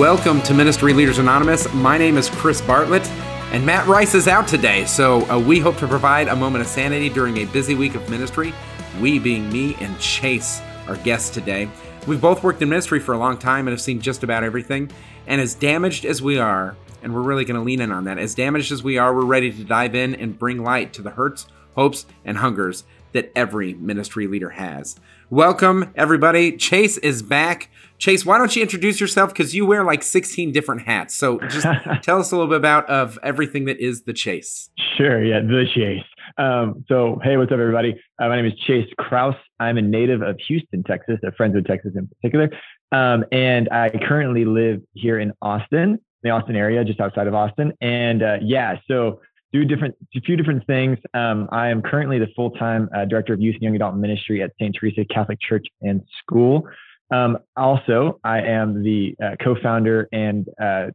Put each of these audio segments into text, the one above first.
Welcome to Ministry Leaders Anonymous. My name is Chris Bartlett, and Matt Rice is out today, so uh, we hope to provide a moment of sanity during a busy week of ministry. We being me and Chase, our guest today. We've both worked in ministry for a long time and have seen just about everything. And as damaged as we are, and we're really going to lean in on that, as damaged as we are, we're ready to dive in and bring light to the hurts, hopes, and hungers that every ministry leader has. Welcome, everybody. Chase is back. Chase, why don't you introduce yourself? Because you wear like 16 different hats. So just tell us a little bit about of everything that is the Chase. Sure. Yeah, the Chase. Um, so, hey, what's up, everybody? Uh, my name is Chase Kraus. I'm a native of Houston, Texas, of Friendswood, Texas in particular. Um, and I currently live here in Austin, the Austin area, just outside of Austin. And uh, yeah, so do different, a few different things. Um, I am currently the full-time uh, director of youth and young adult ministry at St. Teresa Catholic Church and School. Um, also, I am the uh, co-founder and uh,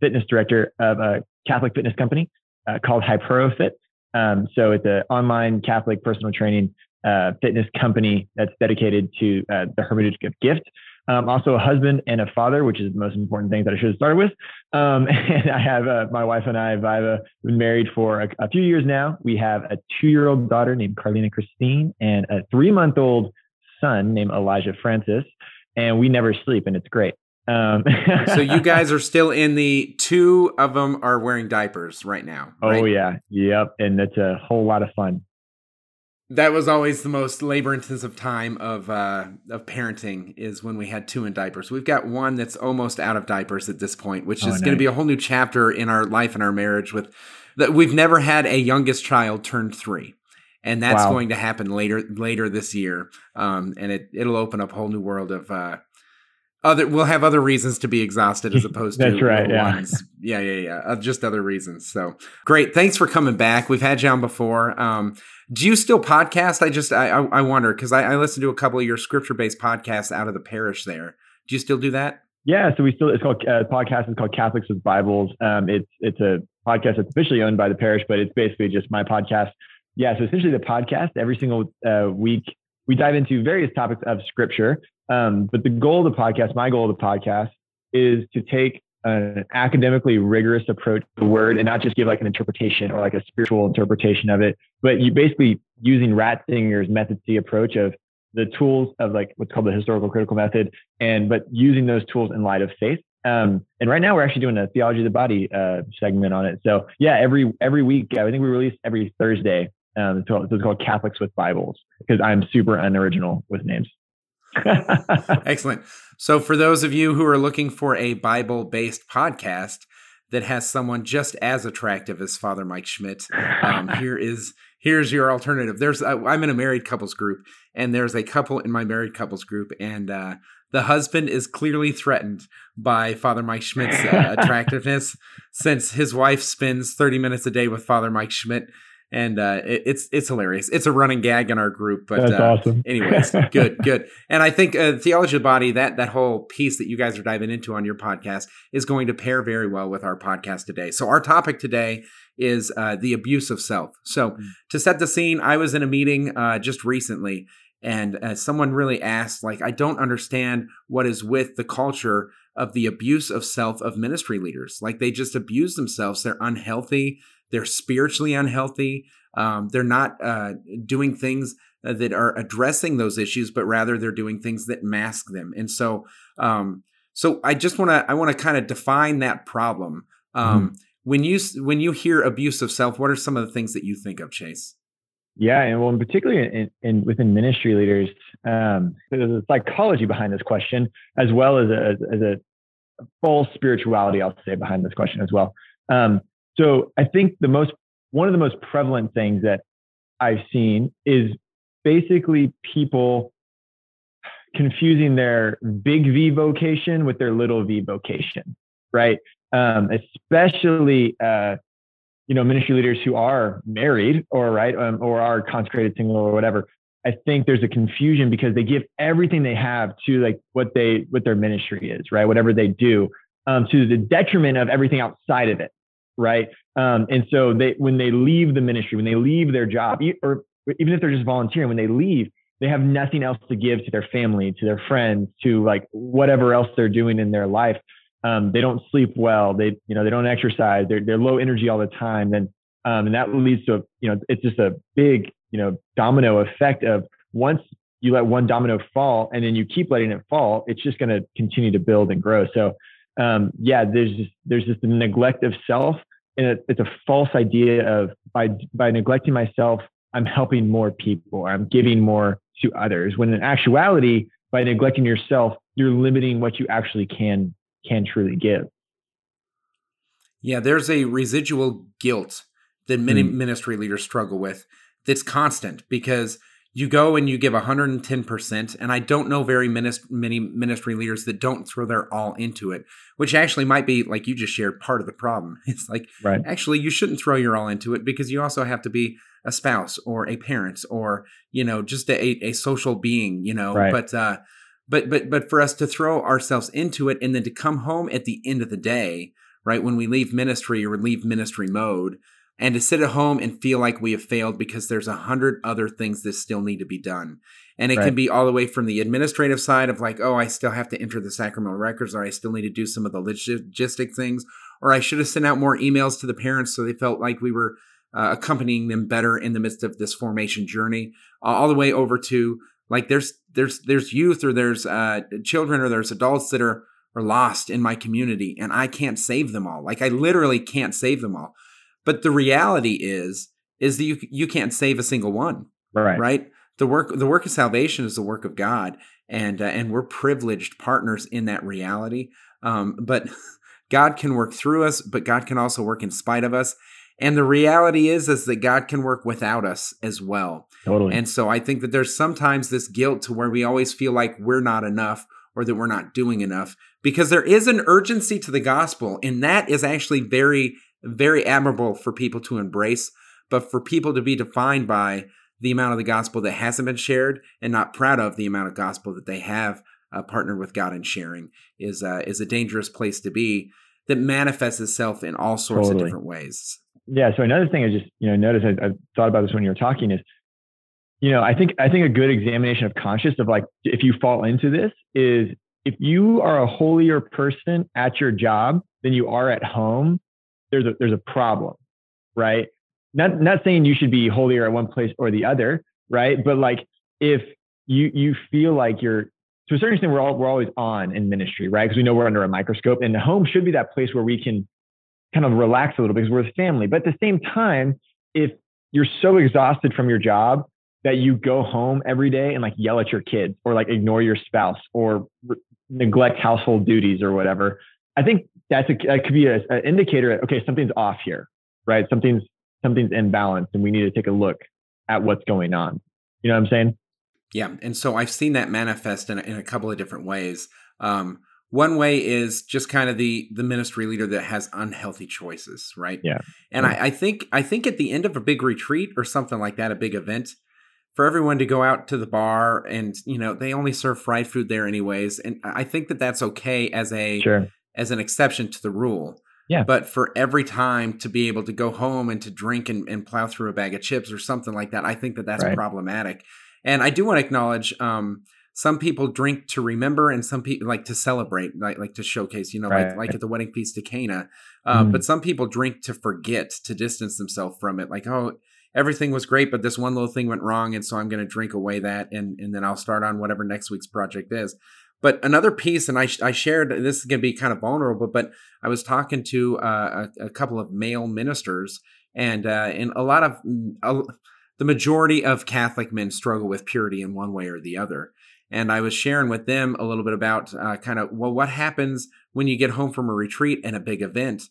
fitness director of a Catholic fitness company uh, called HyperoFit. Um, so it's an online Catholic personal training uh, fitness company that's dedicated to uh, the hermeneutic of gift. Um, also a husband and a father, which is the most important thing that I should have started with. Um, and I have uh, my wife and I, Viva, been married for a, a few years now. We have a two-year-old daughter named Carlina Christine and a three-month-old son named Elijah Francis and we never sleep, and it's great. Um, so you guys are still in the two of them are wearing diapers right now. Oh, right? Oh yeah, yep, and it's a whole lot of fun. That was always the most labor intensive time of uh, of parenting is when we had two in diapers. We've got one that's almost out of diapers at this point, which oh, is nice. going to be a whole new chapter in our life and our marriage. With that, we've never had a youngest child turn three and that's wow. going to happen later later this year. Um, and it it'll open up a whole new world of uh, other. We'll have other reasons to be exhausted as opposed that's to right. Yeah. ones. Yeah, yeah, yeah. Uh, just other reasons. So great. Thanks for coming back. We've had you on before. Um, do you still podcast? I just I I, I wonder because I, I listened to a couple of your scripture based podcasts out of the parish there. Do you still do that? Yeah, so we still it's called uh, podcast is called Catholics with Bibles. Um, it's it's a podcast that's officially owned by the parish, but it's basically just my podcast yeah, so essentially the podcast every single uh, week we dive into various topics of scripture. Um, but the goal of the podcast, my goal of the podcast, is to take an academically rigorous approach to the word and not just give like an interpretation or like a spiritual interpretation of it, but you basically using Ratzinger's method C approach of the tools of like what's called the historical critical method, and but using those tools in light of faith. Um, and right now we're actually doing a theology of the body uh, segment on it. So yeah, every every week I think we release every Thursday um, so, it's called Catholics with Bibles because I'm super unoriginal with names. Excellent. So, for those of you who are looking for a Bible based podcast that has someone just as attractive as Father Mike Schmitz, um, here is here's your alternative. There's i am in a married couples group, and there's a couple in my married couples group, and uh, the husband is clearly threatened by Father Mike Schmitz's uh, attractiveness, since his wife spends 30 minutes a day with Father Mike Schmitz and uh, it, it's it's hilarious. It's a running gag in our group. But that's uh, awesome. anyways, good, good. And I think uh, theology of the body that that whole piece that you guys are diving into on your podcast is going to pair very well with our podcast today. So our topic today is uh, the abuse of self. So mm-hmm. to set the scene, I was in a meeting uh, just recently. And uh, someone really asked, like, I don't understand what is with the culture of the abuse of self of ministry leaders. Like, they just abuse themselves. They're unhealthy they're spiritually unhealthy. Um, they're not uh, doing things uh, that are addressing those issues, but rather they're doing things that mask them. And so, um, so I just want to I want to kind of define that problem. Um, mm-hmm. When you when you hear abuse of self, what are some of the things that you think of, Chase? Yeah, and well, and particularly in, in within ministry leaders, um, there's a psychology behind this question, as well as a as a full spirituality, I'll say, behind this question as well. Um, so I think the most one of the most prevalent things that I've seen is basically people confusing their big V vocation with their little V vocation, right? Um, especially uh, you know ministry leaders who are married or right um, or are consecrated single or whatever. I think there's a confusion because they give everything they have to like what they what their ministry is, right? Whatever they do, um, to the detriment of everything outside of it right? Um, and so they when they leave the ministry, when they leave their job, or even if they're just volunteering, when they leave, they have nothing else to give to their family, to their friends, to like whatever else they're doing in their life. um, they don't sleep well, they you know they don't exercise, they're they're low energy all the time, then um, and that leads to a, you know it's just a big you know domino effect of once you let one domino fall and then you keep letting it fall, it's just going to continue to build and grow. So um, yeah, there's just there's just a neglect of self, and it, it's a false idea of by by neglecting myself, I'm helping more people, I'm giving more to others. When in actuality, by neglecting yourself, you're limiting what you actually can can truly give. Yeah, there's a residual guilt that many mm. ministry leaders struggle with that's constant because you go and you give 110% and i don't know very many ministry leaders that don't throw their all into it which actually might be like you just shared part of the problem it's like right. actually you shouldn't throw your all into it because you also have to be a spouse or a parent or you know just a, a social being you know right. but uh but but but for us to throw ourselves into it and then to come home at the end of the day right when we leave ministry or leave ministry mode and to sit at home and feel like we have failed because there's a hundred other things that still need to be done. And it right. can be all the way from the administrative side of like, oh, I still have to enter the sacramental records, or I still need to do some of the logistic things, or I should have sent out more emails to the parents so they felt like we were uh, accompanying them better in the midst of this formation journey, uh, all the way over to like there's there's there's youth or there's uh, children or there's adults that are are lost in my community, and I can't save them all. Like I literally can't save them all. But the reality is, is that you you can't save a single one. Right. Right. The work the work of salvation is the work of God, and uh, and we're privileged partners in that reality. Um, but God can work through us, but God can also work in spite of us. And the reality is, is that God can work without us as well. Totally. And so I think that there's sometimes this guilt to where we always feel like we're not enough or that we're not doing enough because there is an urgency to the gospel. And that is actually very very admirable for people to embrace, but for people to be defined by the amount of the gospel that hasn't been shared and not proud of the amount of gospel that they have uh, partnered with God in sharing is uh, is a dangerous place to be that manifests itself in all sorts totally. of different ways. Yeah. So another thing I just you know noticed I, I thought about this when you were talking is you know I think I think a good examination of conscience of like if you fall into this is if you are a holier person at your job than you are at home there's a there's a problem, right? Not not saying you should be holier at one place or the other, right? But like if you you feel like you're to a certain extent we're all we're always on in ministry, right? Because we know we're under a microscope, and the home should be that place where we can kind of relax a little because we're a family. But at the same time, if you're so exhausted from your job that you go home every day and like yell at your kids or like ignore your spouse or re- neglect household duties or whatever, I think that's a, that could be an indicator. that Okay, something's off here, right? Something's something's imbalanced, and we need to take a look at what's going on. You know what I'm saying? Yeah, and so I've seen that manifest in, in a couple of different ways. Um, one way is just kind of the the ministry leader that has unhealthy choices, right? Yeah. And yeah. I, I think I think at the end of a big retreat or something like that, a big event, for everyone to go out to the bar and you know they only serve fried food there anyways, and I think that that's okay as a sure as an exception to the rule. Yeah. But for every time to be able to go home and to drink and, and plow through a bag of chips or something like that, I think that that's right. problematic. And I do want to acknowledge um, some people drink to remember and some people like to celebrate, like like to showcase, you know, right. like like at the wedding feast to Cana. Uh, mm. But some people drink to forget, to distance themselves from it. Like, oh, everything was great, but this one little thing went wrong, and so I'm going to drink away that, and and then I'll start on whatever next week's project is. But another piece, and I, I shared this is going to be kind of vulnerable, but I was talking to uh, a, a, couple of male ministers, and uh, and a lot of uh, the majority of Catholic men struggle with purity in one way or the other. And I was sharing with them a little bit about uh, kind of well, what happens when you get home from a retreat and a big event.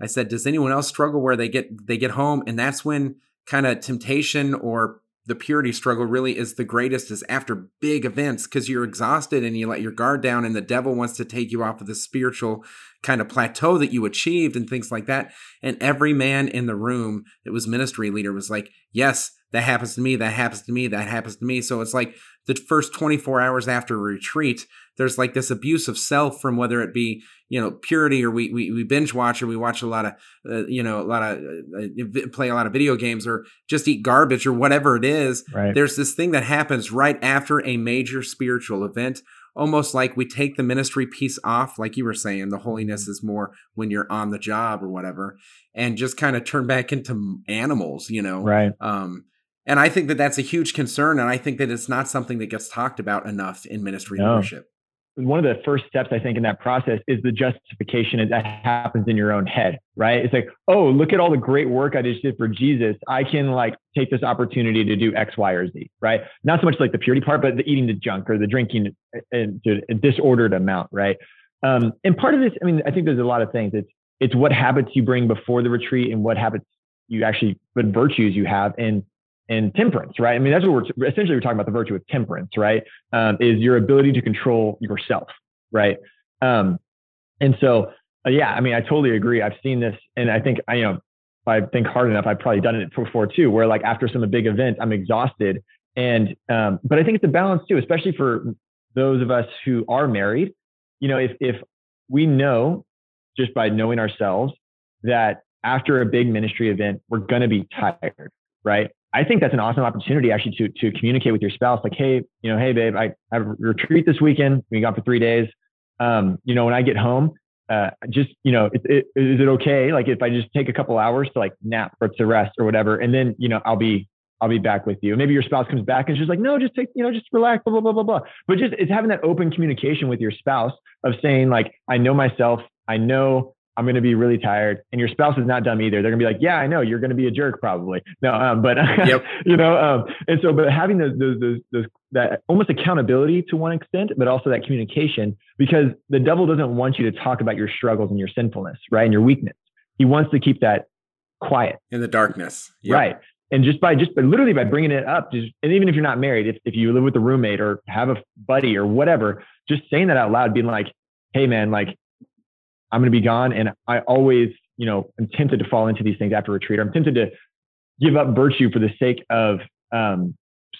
I said, does anyone else struggle where they get they get home and that's when kind of temptation or the purity struggle really is the greatest is after big events because you're exhausted and you let your guard down and the devil wants to take you off of the spiritual kind of plateau that you achieved and things like that. And every man in the room that was ministry leader was like yes that happens to me that happens to me that happens to me. So it's like the first 24 hours after a retreat there's like this abuse of self from whether it be you know purity or we we, we binge watch or we watch a lot of uh, you know a lot of uh, uh play a lot of video games or just eat garbage or whatever it is right. there's this thing that happens right after a major spiritual event almost like we take the ministry piece off, like you were saying, the holiness is more when you're on the job or whatever, and just kind of turn back into animals, you know? Right. Um, and I think that that's a huge concern. And I think that it's not something that gets talked about enough in ministry no. leadership one of the first steps I think in that process is the justification that happens in your own head, right? It's like, oh, look at all the great work I just did for Jesus. I can like take this opportunity to do X, Y, or Z, right? Not so much like the purity part, but the eating the junk or the drinking to a disordered amount, right? Um, and part of this, I mean, I think there's a lot of things. It's it's what habits you bring before the retreat and what habits you actually, what virtues you have in and temperance, right? I mean, that's what we're essentially we're talking about the virtue of temperance, right? Um, is your ability to control yourself, right? Um, and so, uh, yeah, I mean, I totally agree. I've seen this, and I think I, you know, if I think hard enough, I've probably done it before too, where like after some big event, I'm exhausted, and um, but I think it's a balance too, especially for those of us who are married. You know, if if we know just by knowing ourselves that after a big ministry event, we're going to be tired, right? I think that's an awesome opportunity actually to to communicate with your spouse, like, hey, you know, hey, babe, I have a retreat this weekend. We got for three days. Um, you know, when I get home, uh, just you know, it, it, is it okay? Like, if I just take a couple hours to like nap or to rest or whatever, and then you know, I'll be I'll be back with you. Maybe your spouse comes back and she's like, no, just take, you know, just relax, blah, blah, blah, blah, blah. But just it's having that open communication with your spouse of saying, like, I know myself, I know I'm going to be really tired. And your spouse is not dumb either. They're going to be like, yeah, I know you're going to be a jerk probably. No, um, but yep. you know, um, and so, but having those, those, those, those, that almost accountability to one extent, but also that communication, because the devil doesn't want you to talk about your struggles and your sinfulness, right, and your weakness. He wants to keep that quiet in the darkness, yep. right? And just by just by literally by bringing it up, just and even if you're not married, if if you live with a roommate or have a buddy or whatever, just saying that out loud, being like, "Hey, man, like I'm going to be gone. And I always, you know, I'm tempted to fall into these things after retreat. Or I'm tempted to give up virtue for the sake of um,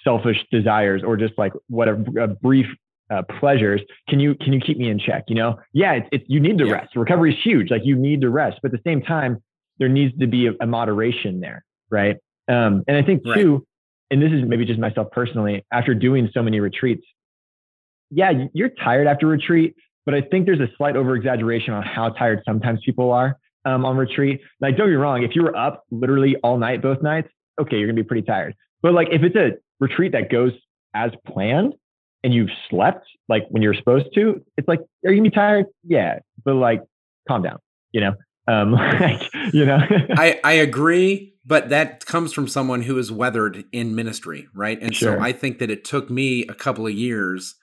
selfish desires or just like whatever uh, brief uh, pleasures. Can you can you keep me in check? You know, yeah, it's, it's you need to yeah. rest. Recovery is huge. Like you need to rest, but at the same time, there needs to be a, a moderation there, right? Um, and I think too, right. and this is maybe just myself personally. After doing so many retreats, yeah, you're tired after retreat, but I think there's a slight over exaggeration on how tired sometimes people are um, on retreat. Like, don't get me wrong, if you were up literally all night, both nights, okay, you're gonna be pretty tired. But like, if it's a retreat that goes as planned and you've slept like when you're supposed to, it's like, are you gonna be tired? Yeah, but like, calm down, you know. Um, like, you know. I I agree, but that comes from someone who is weathered in ministry, right? And sure. so I think that it took me a couple of years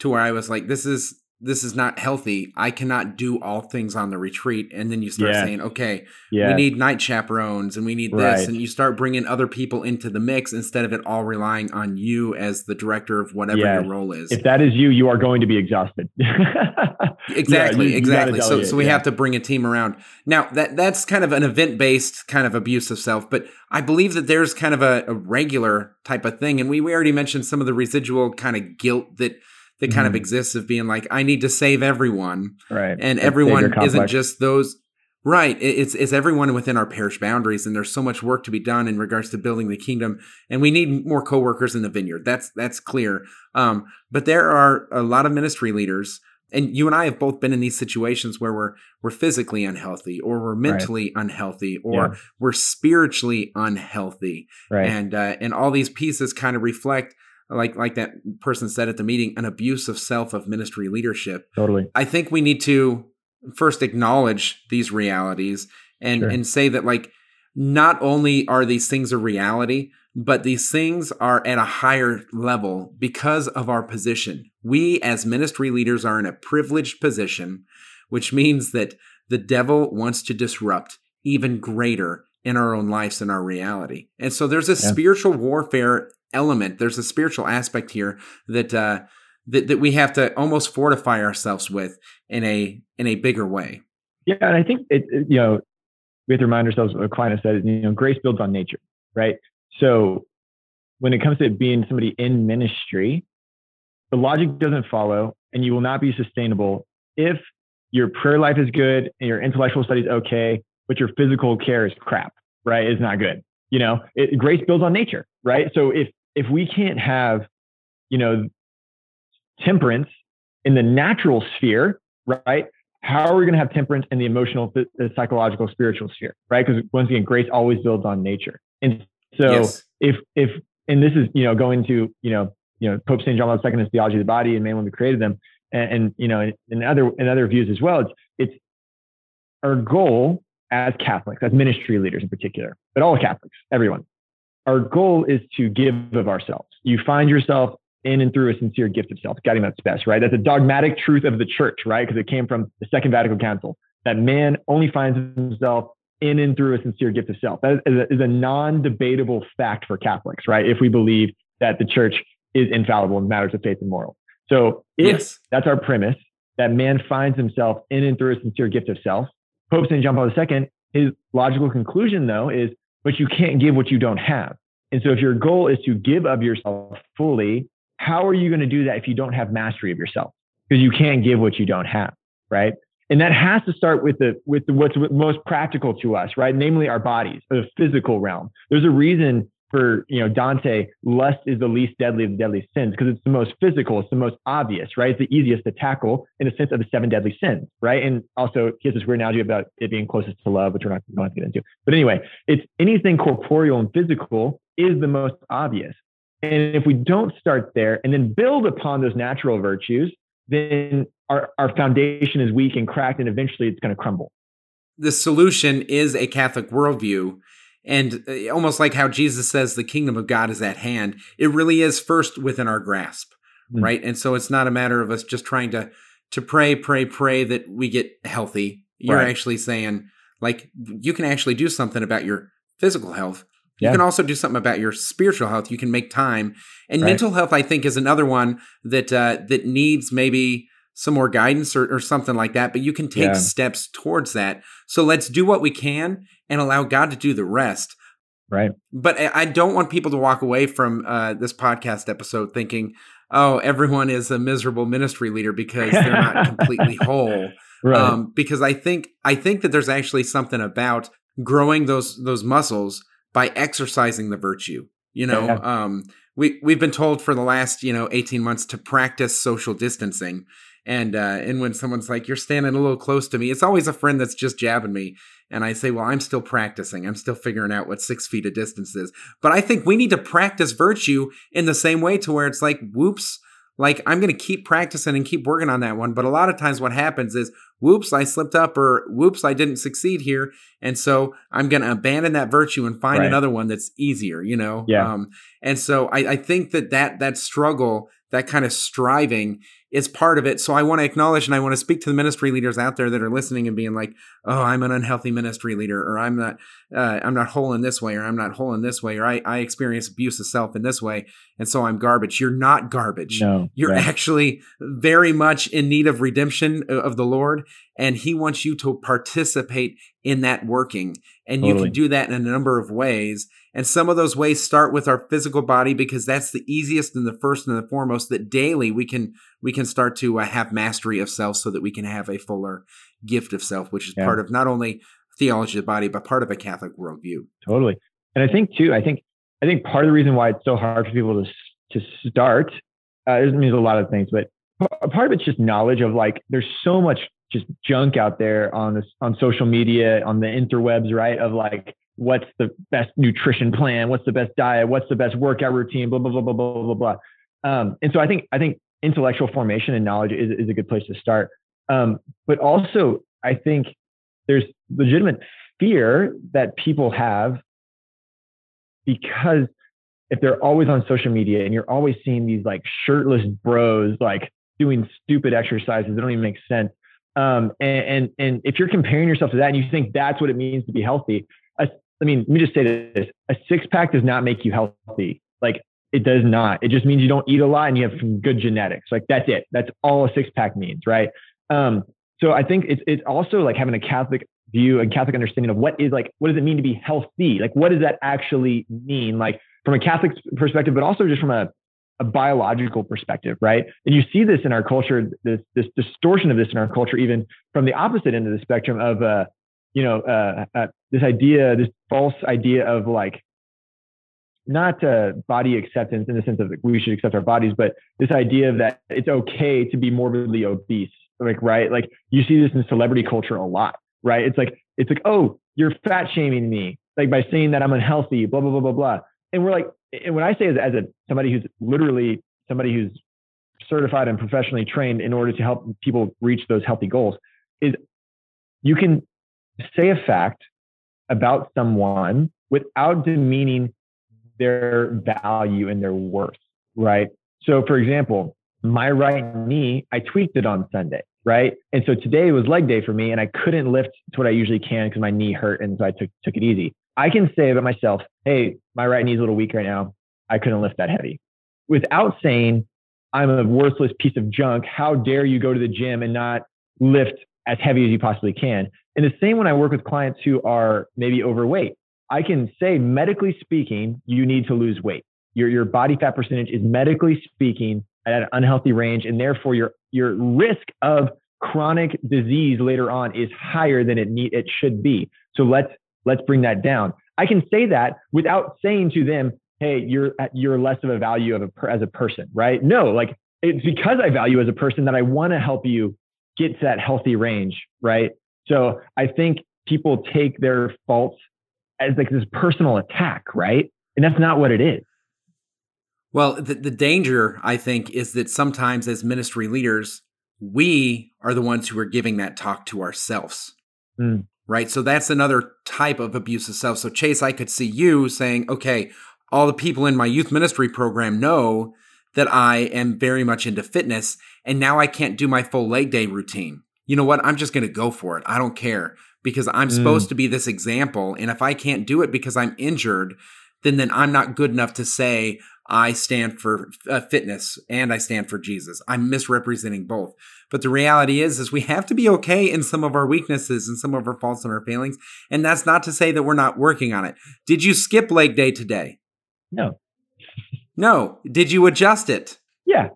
to where I was like, this is this is not healthy. I cannot do all things on the retreat. And then you start yeah. saying, okay, yeah. we need night chaperones and we need this. Right. And you start bringing other people into the mix instead of it all relying on you as the director of whatever yes. your role is. If that is you, you are going to be exhausted. exactly. Yeah, you, exactly. You so, so we have to bring a team around. Now that that's kind of an event based kind of abuse of self, but I believe that there's kind of a, a regular type of thing. And we, we already mentioned some of the residual kind of guilt that, that kind mm-hmm. of exists of being like, I need to save everyone. Right. And everyone isn't just those. Right. It's it's everyone within our parish boundaries, and there's so much work to be done in regards to building the kingdom, and we need more co-workers in the vineyard. That's that's clear. Um, but there are a lot of ministry leaders, and you and I have both been in these situations where we're we're physically unhealthy, or we're mentally right. unhealthy, or yeah. we're spiritually unhealthy, right. and uh, and all these pieces kind of reflect like like that person said at the meeting, an abuse of self of ministry leadership. Totally. I think we need to first acknowledge these realities and sure. and say that like not only are these things a reality, but these things are at a higher level because of our position. We as ministry leaders are in a privileged position, which means that the devil wants to disrupt even greater in our own lives and our reality. And so there's a yeah. spiritual warfare element. There's a spiritual aspect here that uh, that that we have to almost fortify ourselves with in a in a bigger way. Yeah, and I think it, it you know we have to remind ourselves what Aquinas said. You know, grace builds on nature, right? So when it comes to being somebody in ministry, the logic doesn't follow, and you will not be sustainable if your prayer life is good and your intellectual studies okay, but your physical care is crap, right? Is not good. You know, it, grace builds on nature, right? So if if we can't have, you know, temperance in the natural sphere, right? How are we going to have temperance in the emotional, the psychological, spiritual sphere, right? Because once again, grace always builds on nature. And so yes. if if and this is you know going to you know you know Pope Saint John Paul II, his theology of the body and man when we created them, and, and you know in other in other views as well. It's it's our goal as Catholics, as ministry leaders in particular, but all Catholics, everyone. Our goal is to give of ourselves. You find yourself in and through a sincere gift of self, Gaudium et Spes, right? That's a dogmatic truth of the church, right? Because it came from the Second Vatican Council that man only finds himself in and through a sincere gift of self. That is a, is a non debatable fact for Catholics, right? If we believe that the church is infallible in matters of faith and moral. So if yes. that's our premise, that man finds himself in and through a sincere gift of self, Pope St. John Paul II, his logical conclusion though is, but you can't give what you don't have. And so if your goal is to give of yourself fully, how are you going to do that if you don't have mastery of yourself? Because you can't give what you don't have, right? And that has to start with the with the, what's most practical to us, right? Namely our bodies, the physical realm. There's a reason for you know Dante, lust is the least deadly of the deadly sins because it's the most physical, it's the most obvious, right? It's the easiest to tackle in the sense of the seven deadly sins, right? And also he has this weird analogy about it being closest to love, which we're not going to get into. But anyway, it's anything corporeal and physical is the most obvious. And if we don't start there and then build upon those natural virtues, then our, our foundation is weak and cracked, and eventually it's going to crumble. The solution is a Catholic worldview. And uh, almost like how Jesus says the kingdom of God is at hand, it really is first within our grasp, mm. right? And so it's not a matter of us just trying to to pray, pray, pray that we get healthy. You're right. actually saying, like, you can actually do something about your physical health you can also do something about your spiritual health. You can make time, and right. mental health. I think is another one that uh, that needs maybe some more guidance or, or something like that. But you can take yeah. steps towards that. So let's do what we can and allow God to do the rest. Right. But I don't want people to walk away from uh, this podcast episode thinking, "Oh, everyone is a miserable ministry leader because they're not completely whole." Right. Um, because I think I think that there's actually something about growing those those muscles by exercising the virtue. You know, yeah. um, we we've been told for the last you know eighteen months to practice social distancing, and uh, and when someone's like, "You're standing a little close to me," it's always a friend that's just jabbing me, and I say, "Well, I'm still practicing. I'm still figuring out what six feet of distance is." But I think we need to practice virtue in the same way to where it's like, "Whoops." Like I'm going to keep practicing and keep working on that one. But a lot of times what happens is whoops, I slipped up, or whoops, I didn't succeed here. And so I'm going to abandon that virtue and find right. another one that's easier, you know? Yeah. Um, and so I, I think that, that that struggle, that kind of striving is part of it. So I want to acknowledge and I want to speak to the ministry leaders out there that are listening and being like, "Oh, I'm an unhealthy ministry leader, or I'm not, uh, I'm not whole in this way, or I'm not whole in this way, or I, I experience abuse of self in this way, and so I'm garbage." You're not garbage. No, you're right. actually very much in need of redemption uh, of the Lord, and He wants you to participate in that working, and totally. you can do that in a number of ways. And some of those ways start with our physical body because that's the easiest and the first and the foremost that daily we can we can start to uh, have mastery of self so that we can have a fuller gift of self, which is yeah. part of not only theology of the body but part of a Catholic worldview. Totally, and I think too. I think I think part of the reason why it's so hard for people to to start uh, it means a lot of things, but part of it's just knowledge of like there's so much just junk out there on this on social media on the interwebs, right? Of like what's the best nutrition plan, what's the best diet, what's the best workout routine, blah blah blah blah blah blah blah. Um, and so I think I think intellectual formation and knowledge is, is a good place to start. Um, but also I think there's legitimate fear that people have because if they're always on social media and you're always seeing these like shirtless bros like doing stupid exercises that don't even make sense. Um, and, and, and if you're comparing yourself to that and you think that's what it means to be healthy, I mean, let me just say this: a six pack does not make you healthy. Like it does not. It just means you don't eat a lot and you have some good genetics. Like that's it. That's all a six pack means, right? Um, so I think it's it's also like having a Catholic view, and Catholic understanding of what is like what does it mean to be healthy? Like what does that actually mean? Like from a Catholic perspective, but also just from a a biological perspective, right? And you see this in our culture, this this distortion of this in our culture, even from the opposite end of the spectrum of uh, you know, uh, uh, this idea, this false idea of like not uh, body acceptance in the sense of we should accept our bodies, but this idea of that it's okay to be morbidly obese. Like, right? Like you see this in celebrity culture a lot, right? It's like, it's like, oh, you're fat shaming me, like by saying that I'm unhealthy, blah, blah, blah, blah, blah. And we're like, and when I say as, as a somebody who's literally somebody who's certified and professionally trained in order to help people reach those healthy goals, is you can say a fact about someone without demeaning their value and their worth, right? So, for example, my right knee, I tweaked it on Sunday, right? And so today was leg day for me, and I couldn't lift to what I usually can because my knee hurt, and so I took took it easy. I can say about myself, hey, my right knee is a little weak right now. I couldn't lift that heavy, without saying I'm a worthless piece of junk. How dare you go to the gym and not lift as heavy as you possibly can? And the same when I work with clients who are maybe overweight. I can say, medically speaking, you need to lose weight. Your, your body fat percentage is medically speaking at an unhealthy range, and therefore your, your risk of chronic disease later on is higher than it need, it should be. So let's let's bring that down. I can say that without saying to them, "Hey, you're you're less of a value of a, as a person," right? No, like it's because I value as a person that I want to help you get to that healthy range, right? So I think people take their faults as like this personal attack, right? And that's not what it is. Well, the, the danger, I think, is that sometimes as ministry leaders, we are the ones who are giving that talk to ourselves. Mm. Right. So that's another type of abuse of self. So, Chase, I could see you saying, okay, all the people in my youth ministry program know that I am very much into fitness, and now I can't do my full leg day routine. You know what? I'm just going to go for it. I don't care because I'm mm. supposed to be this example. And if I can't do it because I'm injured, then then I'm not good enough to say I stand for uh, fitness and I stand for Jesus. I'm misrepresenting both. But the reality is is we have to be okay in some of our weaknesses and some of our faults and our failings. And that's not to say that we're not working on it. Did you skip leg day today? No. no. Did you adjust it? Yeah.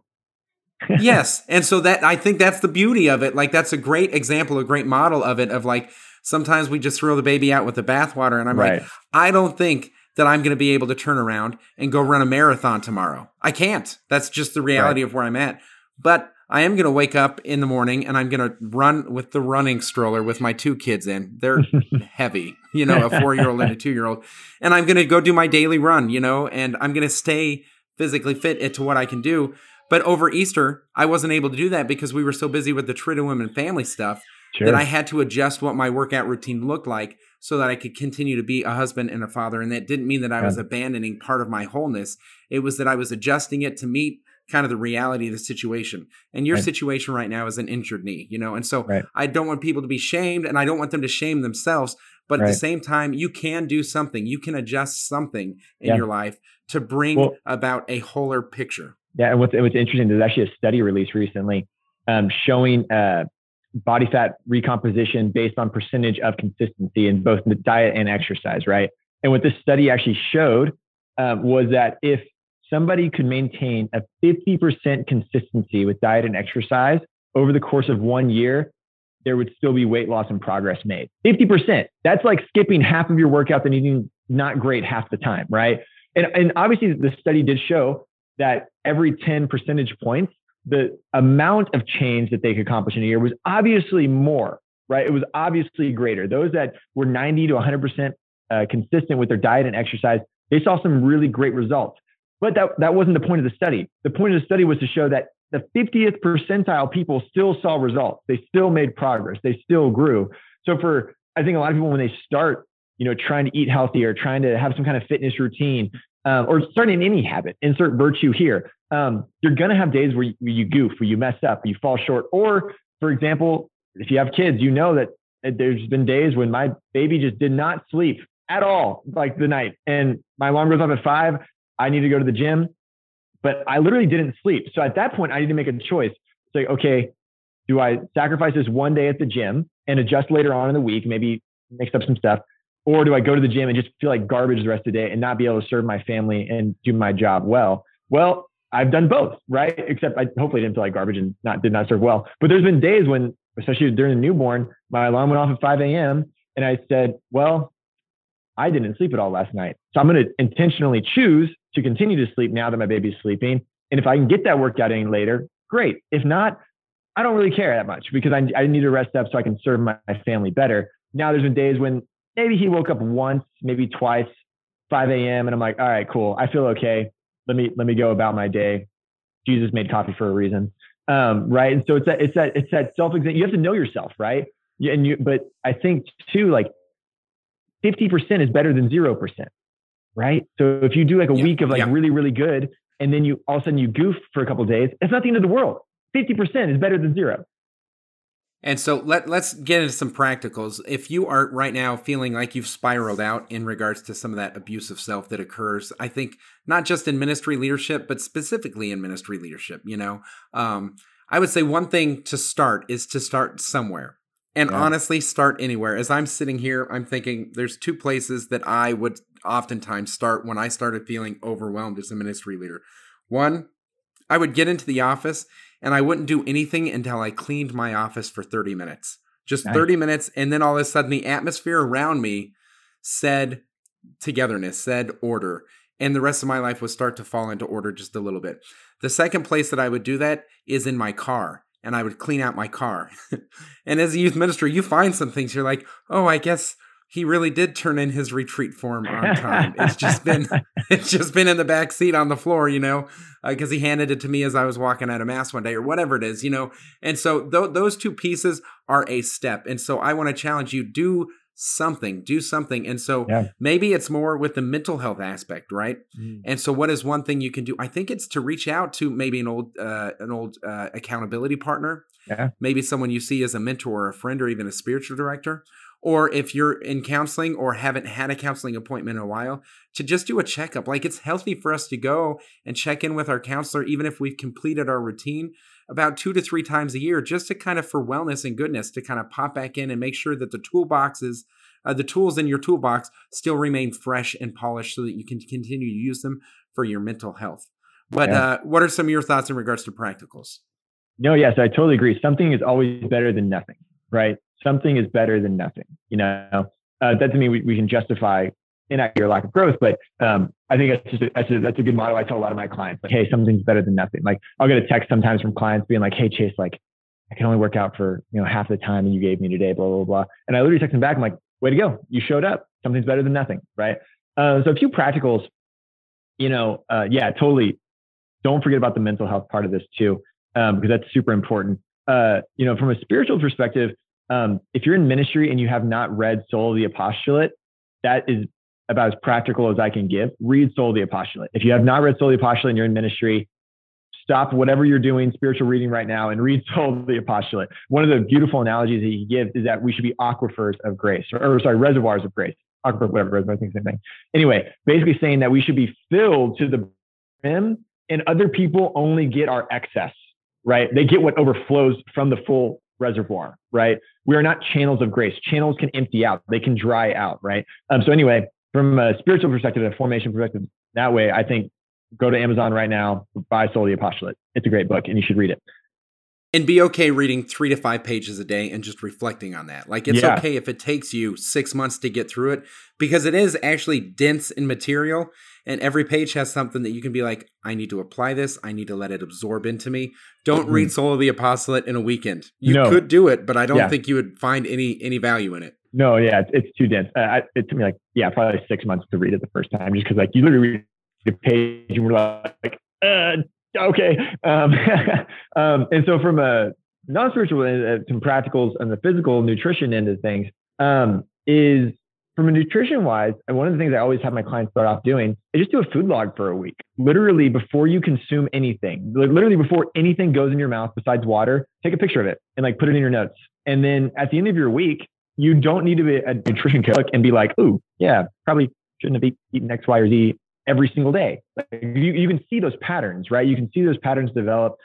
yes. And so that I think that's the beauty of it. Like that's a great example, a great model of it of like sometimes we just throw the baby out with the bathwater and I'm right. like I don't think that I'm going to be able to turn around and go run a marathon tomorrow. I can't. That's just the reality right. of where I'm at. But I am going to wake up in the morning and I'm going to run with the running stroller with my two kids in. They're heavy, you know, a four year old and a two year old. And I'm going to go do my daily run, you know, and I'm going to stay physically fit to what I can do. But over Easter, I wasn't able to do that because we were so busy with the Triduum family stuff sure. that I had to adjust what my workout routine looked like so that I could continue to be a husband and a father. And that didn't mean that I yeah. was abandoning part of my wholeness. It was that I was adjusting it to meet kind of the reality of the situation. And your right. situation right now is an injured knee, you know? And so right. I don't want people to be shamed and I don't want them to shame themselves. But at the same time, you can do something. You can adjust something in yeah. your life to bring well, about a wholer picture. Yeah. And what's, what's interesting, there's actually a study released recently um, showing uh, body fat recomposition based on percentage of consistency in both the diet and exercise, right? And what this study actually showed um, was that if somebody could maintain a 50% consistency with diet and exercise over the course of one year, there would still be weight loss and progress made. 50%. That's like skipping half of your workout and eating not great half the time, right? And, and obviously, the study did show that every 10 percentage points, the amount of change that they could accomplish in a year was obviously more, right? It was obviously greater. Those that were 90 to 100% uh, consistent with their diet and exercise, they saw some really great results. But that, that wasn't the point of the study. The point of the study was to show that the 50th percentile people still saw results. They still made progress. They still grew. So for, I think a lot of people, when they start, you know, trying to eat healthier, trying to have some kind of fitness routine, um, or starting any habit, insert virtue here. Um, you're going to have days where you, where you goof, where you mess up, you fall short. Or, for example, if you have kids, you know that there's been days when my baby just did not sleep at all, like the night, and my alarm goes off at five. I need to go to the gym, but I literally didn't sleep. So at that point, I need to make a choice. Say, okay, do I sacrifice this one day at the gym and adjust later on in the week, maybe mix up some stuff? Or do I go to the gym and just feel like garbage the rest of the day and not be able to serve my family and do my job well? Well, I've done both, right? Except I hopefully didn't feel like garbage and not did not serve well. But there's been days when, especially during the newborn, my alarm went off at 5 a.m. and I said, well, I didn't sleep at all last night. So I'm going to intentionally choose to continue to sleep now that my baby's sleeping. And if I can get that workout in later, great. If not, I don't really care that much because I, I need to rest up so I can serve my, my family better. Now there's been days when maybe he woke up once, maybe twice, 5 a.m. and I'm like, all right, cool. I feel okay. Let me let me go about my day. Jesus made coffee for a reason. Um, right. And so it's that it's that it's that self exam. You have to know yourself, right? Yeah, and you but I think too, like 50% is better than zero percent. Right. So if you do like a yeah, week of like yeah. really, really good, and then you all of a sudden you goof for a couple days, it's not the end of the world. 50% is better than zero. And so let let's get into some practicals. If you are right now feeling like you've spiraled out in regards to some of that abusive self that occurs, I think not just in ministry leadership, but specifically in ministry leadership, you know, um, I would say one thing to start is to start somewhere. And yeah. honestly, start anywhere. As I'm sitting here, I'm thinking there's two places that I would oftentimes start when I started feeling overwhelmed as a ministry leader. One, I would get into the office and I wouldn't do anything until I cleaned my office for 30 minutes. Just nice. 30 minutes. And then all of a sudden, the atmosphere around me said togetherness, said order. And the rest of my life would start to fall into order just a little bit. The second place that I would do that is in my car. And I would clean out my car. and as a youth minister, you find some things you're like, oh, I guess he really did turn in his retreat form on time. It's just been it's just been in the back seat on the floor, you know, because uh, he handed it to me as I was walking out of mass one day or whatever it is, you know. And so th- those two pieces are a step. And so I want to challenge you: do something, do something. And so yeah. maybe it's more with the mental health aspect, right? Mm. And so what is one thing you can do? I think it's to reach out to maybe an old uh, an old uh, accountability partner. Yeah. Maybe someone you see as a mentor or a friend or even a spiritual director or if you're in counseling or haven't had a counseling appointment in a while, to just do a checkup. Like it's healthy for us to go and check in with our counselor, even if we've completed our routine about two to three times a year, just to kind of for wellness and goodness to kind of pop back in and make sure that the toolboxes, uh, the tools in your toolbox still remain fresh and polished so that you can continue to use them for your mental health. But yeah. uh, what are some of your thoughts in regards to practicals? No, yes, I totally agree. Something is always better than nothing, right? Something is better than nothing. You know, uh, that doesn't mean we, we can justify inaccurate lack of growth, but um, I think that's just a, that's, a, that's a good motto. I tell a lot of my clients, like, hey, something's better than nothing. Like I'll get a text sometimes from clients being like, hey, Chase, like I can only work out for you know half the time you gave me today, blah blah blah. And I literally text them back, I'm like, way to go, you showed up. Something's better than nothing, right? Uh, so a few practicals, you know, uh, yeah, totally. Don't forget about the mental health part of this too, um, because that's super important. Uh, you know, from a spiritual perspective, um, if you're in ministry and you have not read Soul of the Apostolate, that is about as practical as I can give. Read Soul of the Apostolate. If you have not read Soul of the Apostolate and you're in ministry, stop whatever you're doing, spiritual reading right now, and read Soul of the Apostolate. One of the beautiful analogies that he gives is that we should be aquifers of grace, or, or sorry, reservoirs of grace. Aquifer, whatever, I think same thing. Anyway, basically saying that we should be filled to the brim, and other people only get our excess, right? They get what overflows from the full reservoir, right? We are not channels of grace. Channels can empty out, they can dry out, right? Um, so, anyway, from a spiritual perspective, a formation perspective, that way, I think go to Amazon right now, buy Soul the Apostolate. It's a great book and you should read it. And be okay reading three to five pages a day and just reflecting on that. Like, it's yeah. okay if it takes you six months to get through it because it is actually dense in material and every page has something that you can be like i need to apply this i need to let it absorb into me don't mm-hmm. read soul of the apostolate in a weekend you no. could do it but i don't yeah. think you would find any any value in it no yeah it's, too dense uh, it took me like yeah probably six months to read it the first time just because like you literally read the page and we're like uh, okay um, um, and so from a non-spiritual uh, some practicals and the physical nutrition end of things um, is from a nutrition wise, and one of the things I always have my clients start off doing is just do a food log for a week. Literally before you consume anything, like literally before anything goes in your mouth besides water, take a picture of it and like put it in your notes. And then at the end of your week, you don't need to be a nutrition cook and be like, oh, yeah, probably shouldn't have eaten X, Y, or Z every single day. Like you, you can see those patterns, right? You can see those patterns develop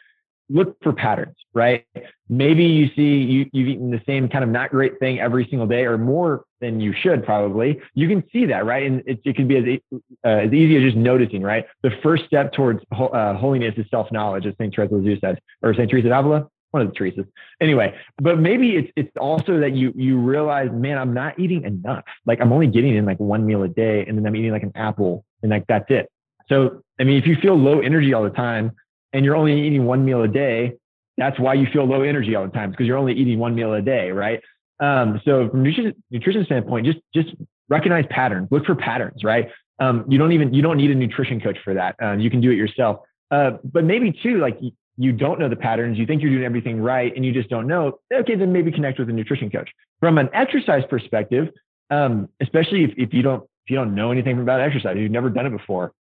look for patterns, right? Maybe you see you, you've eaten the same kind of not great thing every single day or more than you should probably. You can see that, right? And it, it can be as, uh, as easy as just noticing, right? The first step towards uh, holiness is self-knowledge, as St. Teresa of says, or St. Teresa of Avila. one of the Teresa's. Anyway, but maybe it's it's also that you you realize, man, I'm not eating enough. Like I'm only getting in like one meal a day, and then I'm eating like an apple, and like that's it. So I mean, if you feel low energy all the time, and you're only eating one meal a day, that's why you feel low energy all the time because you're only eating one meal a day, right? Um, so from nutrition nutrition standpoint, just just recognize patterns. Look for patterns, right? Um, you don't even you don't need a nutrition coach for that. Um, you can do it yourself. Uh, but maybe too, like you don't know the patterns, you think you're doing everything right, and you just don't know. Okay, then maybe connect with a nutrition coach. From an exercise perspective, um, especially if, if you don't if you don't know anything about exercise, you've never done it before,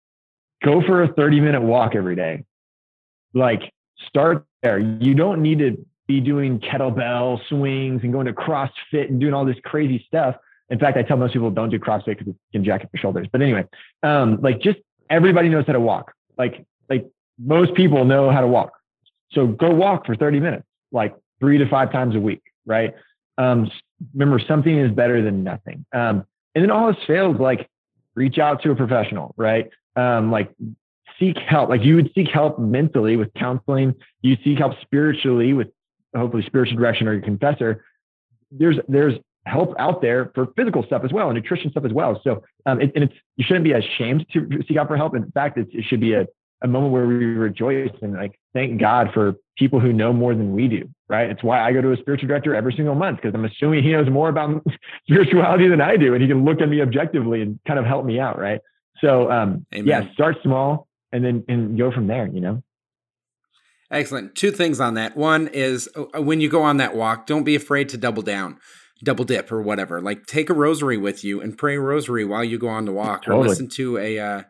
go for a 30 minute walk every day. Like start there. You don't need to be doing kettlebell swings and going to CrossFit and doing all this crazy stuff. In fact, I tell most people don't do CrossFit because it can jack up your shoulders. But anyway, um, like just everybody knows how to walk. Like like most people know how to walk. So go walk for 30 minutes, like three to five times a week, right? Um, remember, something is better than nothing. Um, and then all this fails, like reach out to a professional, right? Um, like seek help. Like you would seek help mentally with counseling. You seek help spiritually with hopefully spiritual direction or your confessor. There's there's help out there for physical stuff as well, and nutrition stuff as well. So, um, it, and it's you shouldn't be ashamed to seek out for help. In fact, it, it should be a, a moment where we rejoice and like thank God for people who know more than we do. Right? It's why I go to a spiritual director every single month because I'm assuming he knows more about spirituality than I do, and he can look at me objectively and kind of help me out. Right? So, um, yeah, start small and then and go from there. You know. Excellent. Two things on that. One is uh, when you go on that walk, don't be afraid to double down double dip or whatever. Like take a rosary with you and pray a rosary while you go on the walk, totally. or listen to a, uh,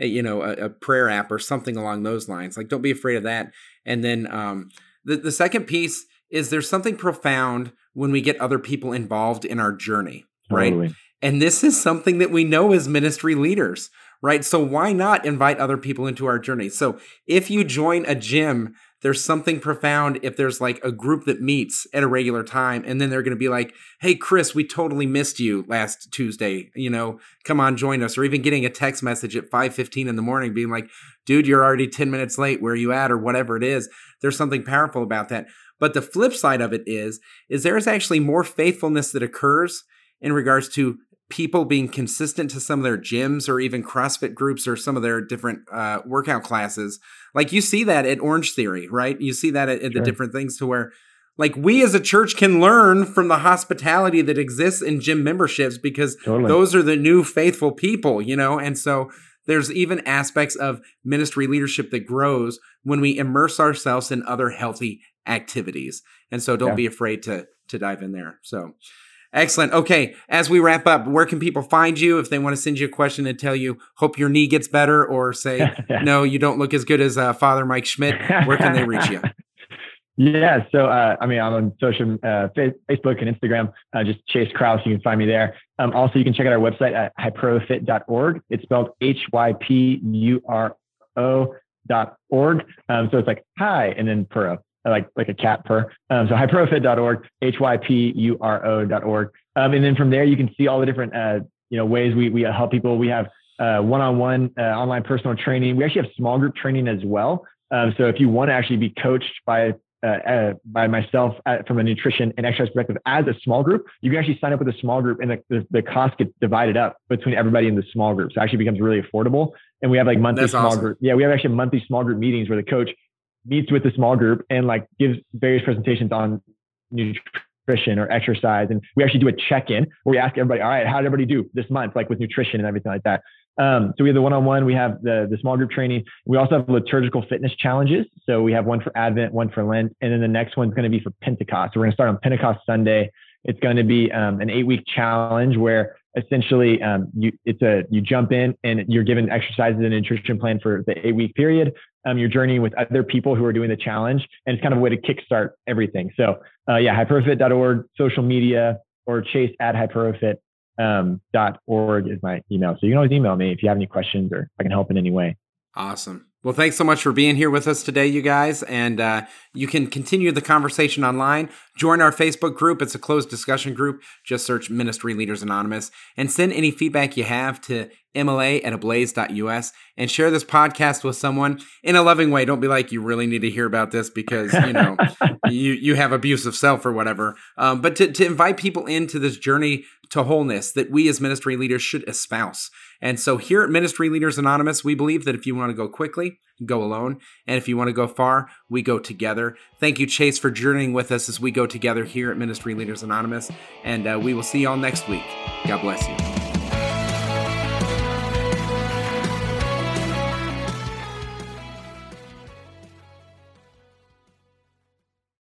a you know a, a, prayer app or something along those lines. Like don't be afraid of that. And then um, the the second piece is there's something profound when we get other people involved in our journey, right? Totally. And this is something that we know as ministry leaders, right? So why not invite other people into our journey? So if you join a gym there's something profound if there's like a group that meets at a regular time and then they're going to be like hey chris we totally missed you last tuesday you know come on join us or even getting a text message at 5.15 in the morning being like dude you're already 10 minutes late where are you at? or whatever it is. There's something powerful about that. But the flip side of it is is there is actually more faithfulness that occurs in regards to people being consistent to some of their gyms or even CrossFit groups or some of their different uh, workout classes. Like you see that at Orange Theory, right? You see that at, at sure. the different things to where like we as a church can learn from the hospitality that exists in gym memberships because totally. those are the new faithful people, you know? And so there's even aspects of ministry leadership that grows when we immerse ourselves in other healthy activities. And so don't yeah. be afraid to to dive in there. So Excellent. Okay, as we wrap up, where can people find you if they want to send you a question and tell you, hope your knee gets better, or say, no, you don't look as good as uh, Father Mike Schmitz? Where can they reach you? Yeah, so uh, I mean, I'm on social, uh, Facebook and Instagram. Uh, just Chase Kraus, you can find me there. Um, also, you can check out our website at hypurofit.org. It's spelled H Y P U R O dot org. Um, so it's like hi and then pro like like a cat purr. Um, so hypurofit.org, H-Y-P-U-R-O.org. Um, and then from there, you can see all the different, uh, you know, ways we, we help people. We have uh, one-on-one uh, online personal training. We actually have small group training as well. Um, so if you want to actually be coached by uh, uh, by myself at, from a nutrition and exercise perspective as a small group, you can actually sign up with a small group and the, the, the cost gets divided up between everybody in the small group. So it actually becomes really affordable. And we have like monthly That's small awesome. group. Yeah, we have actually monthly small group meetings where the coach meets with the small group and like gives various presentations on nutrition or exercise. And we actually do a check-in where we ask everybody, all right, how did everybody do this month, like with nutrition and everything like that. Um, so we have the one-on-one, we have the, the small group training. We also have liturgical fitness challenges. So we have one for Advent, one for Lent, and then the next one's going to be for Pentecost. So we're going to start on Pentecost Sunday. It's going to be um, an eight-week challenge where essentially um, you it's a you jump in and you're given exercises and nutrition plan for the eight week period um, you're journeying with other people who are doing the challenge and it's kind of a way to kickstart everything. So uh, yeah hypurofit.org social media or chase at hypurofit um, .org is my email. So you can always email me if you have any questions or i can help in any way. Awesome Well, thanks so much for being here with us today, you guys. And uh, you can continue the conversation online. Join our Facebook group. It's a closed discussion group. Just search Ministry Leaders Anonymous and send any feedback you have to MLA at ablaze.us and share this podcast with someone in a loving way. Don't be like, you really need to hear about this because, you know, you, you have abuse of self or whatever. Um, but to, to invite people into this journey to wholeness that we as ministry leaders should espouse. And so here at Ministry Leaders Anonymous, we believe that if you want to go quickly, go alone. And if you want to go far, we go together. Thank you, Chase, for journeying with us as we go together here at Ministry Leaders Anonymous. And uh, we will see you all next week. God bless you.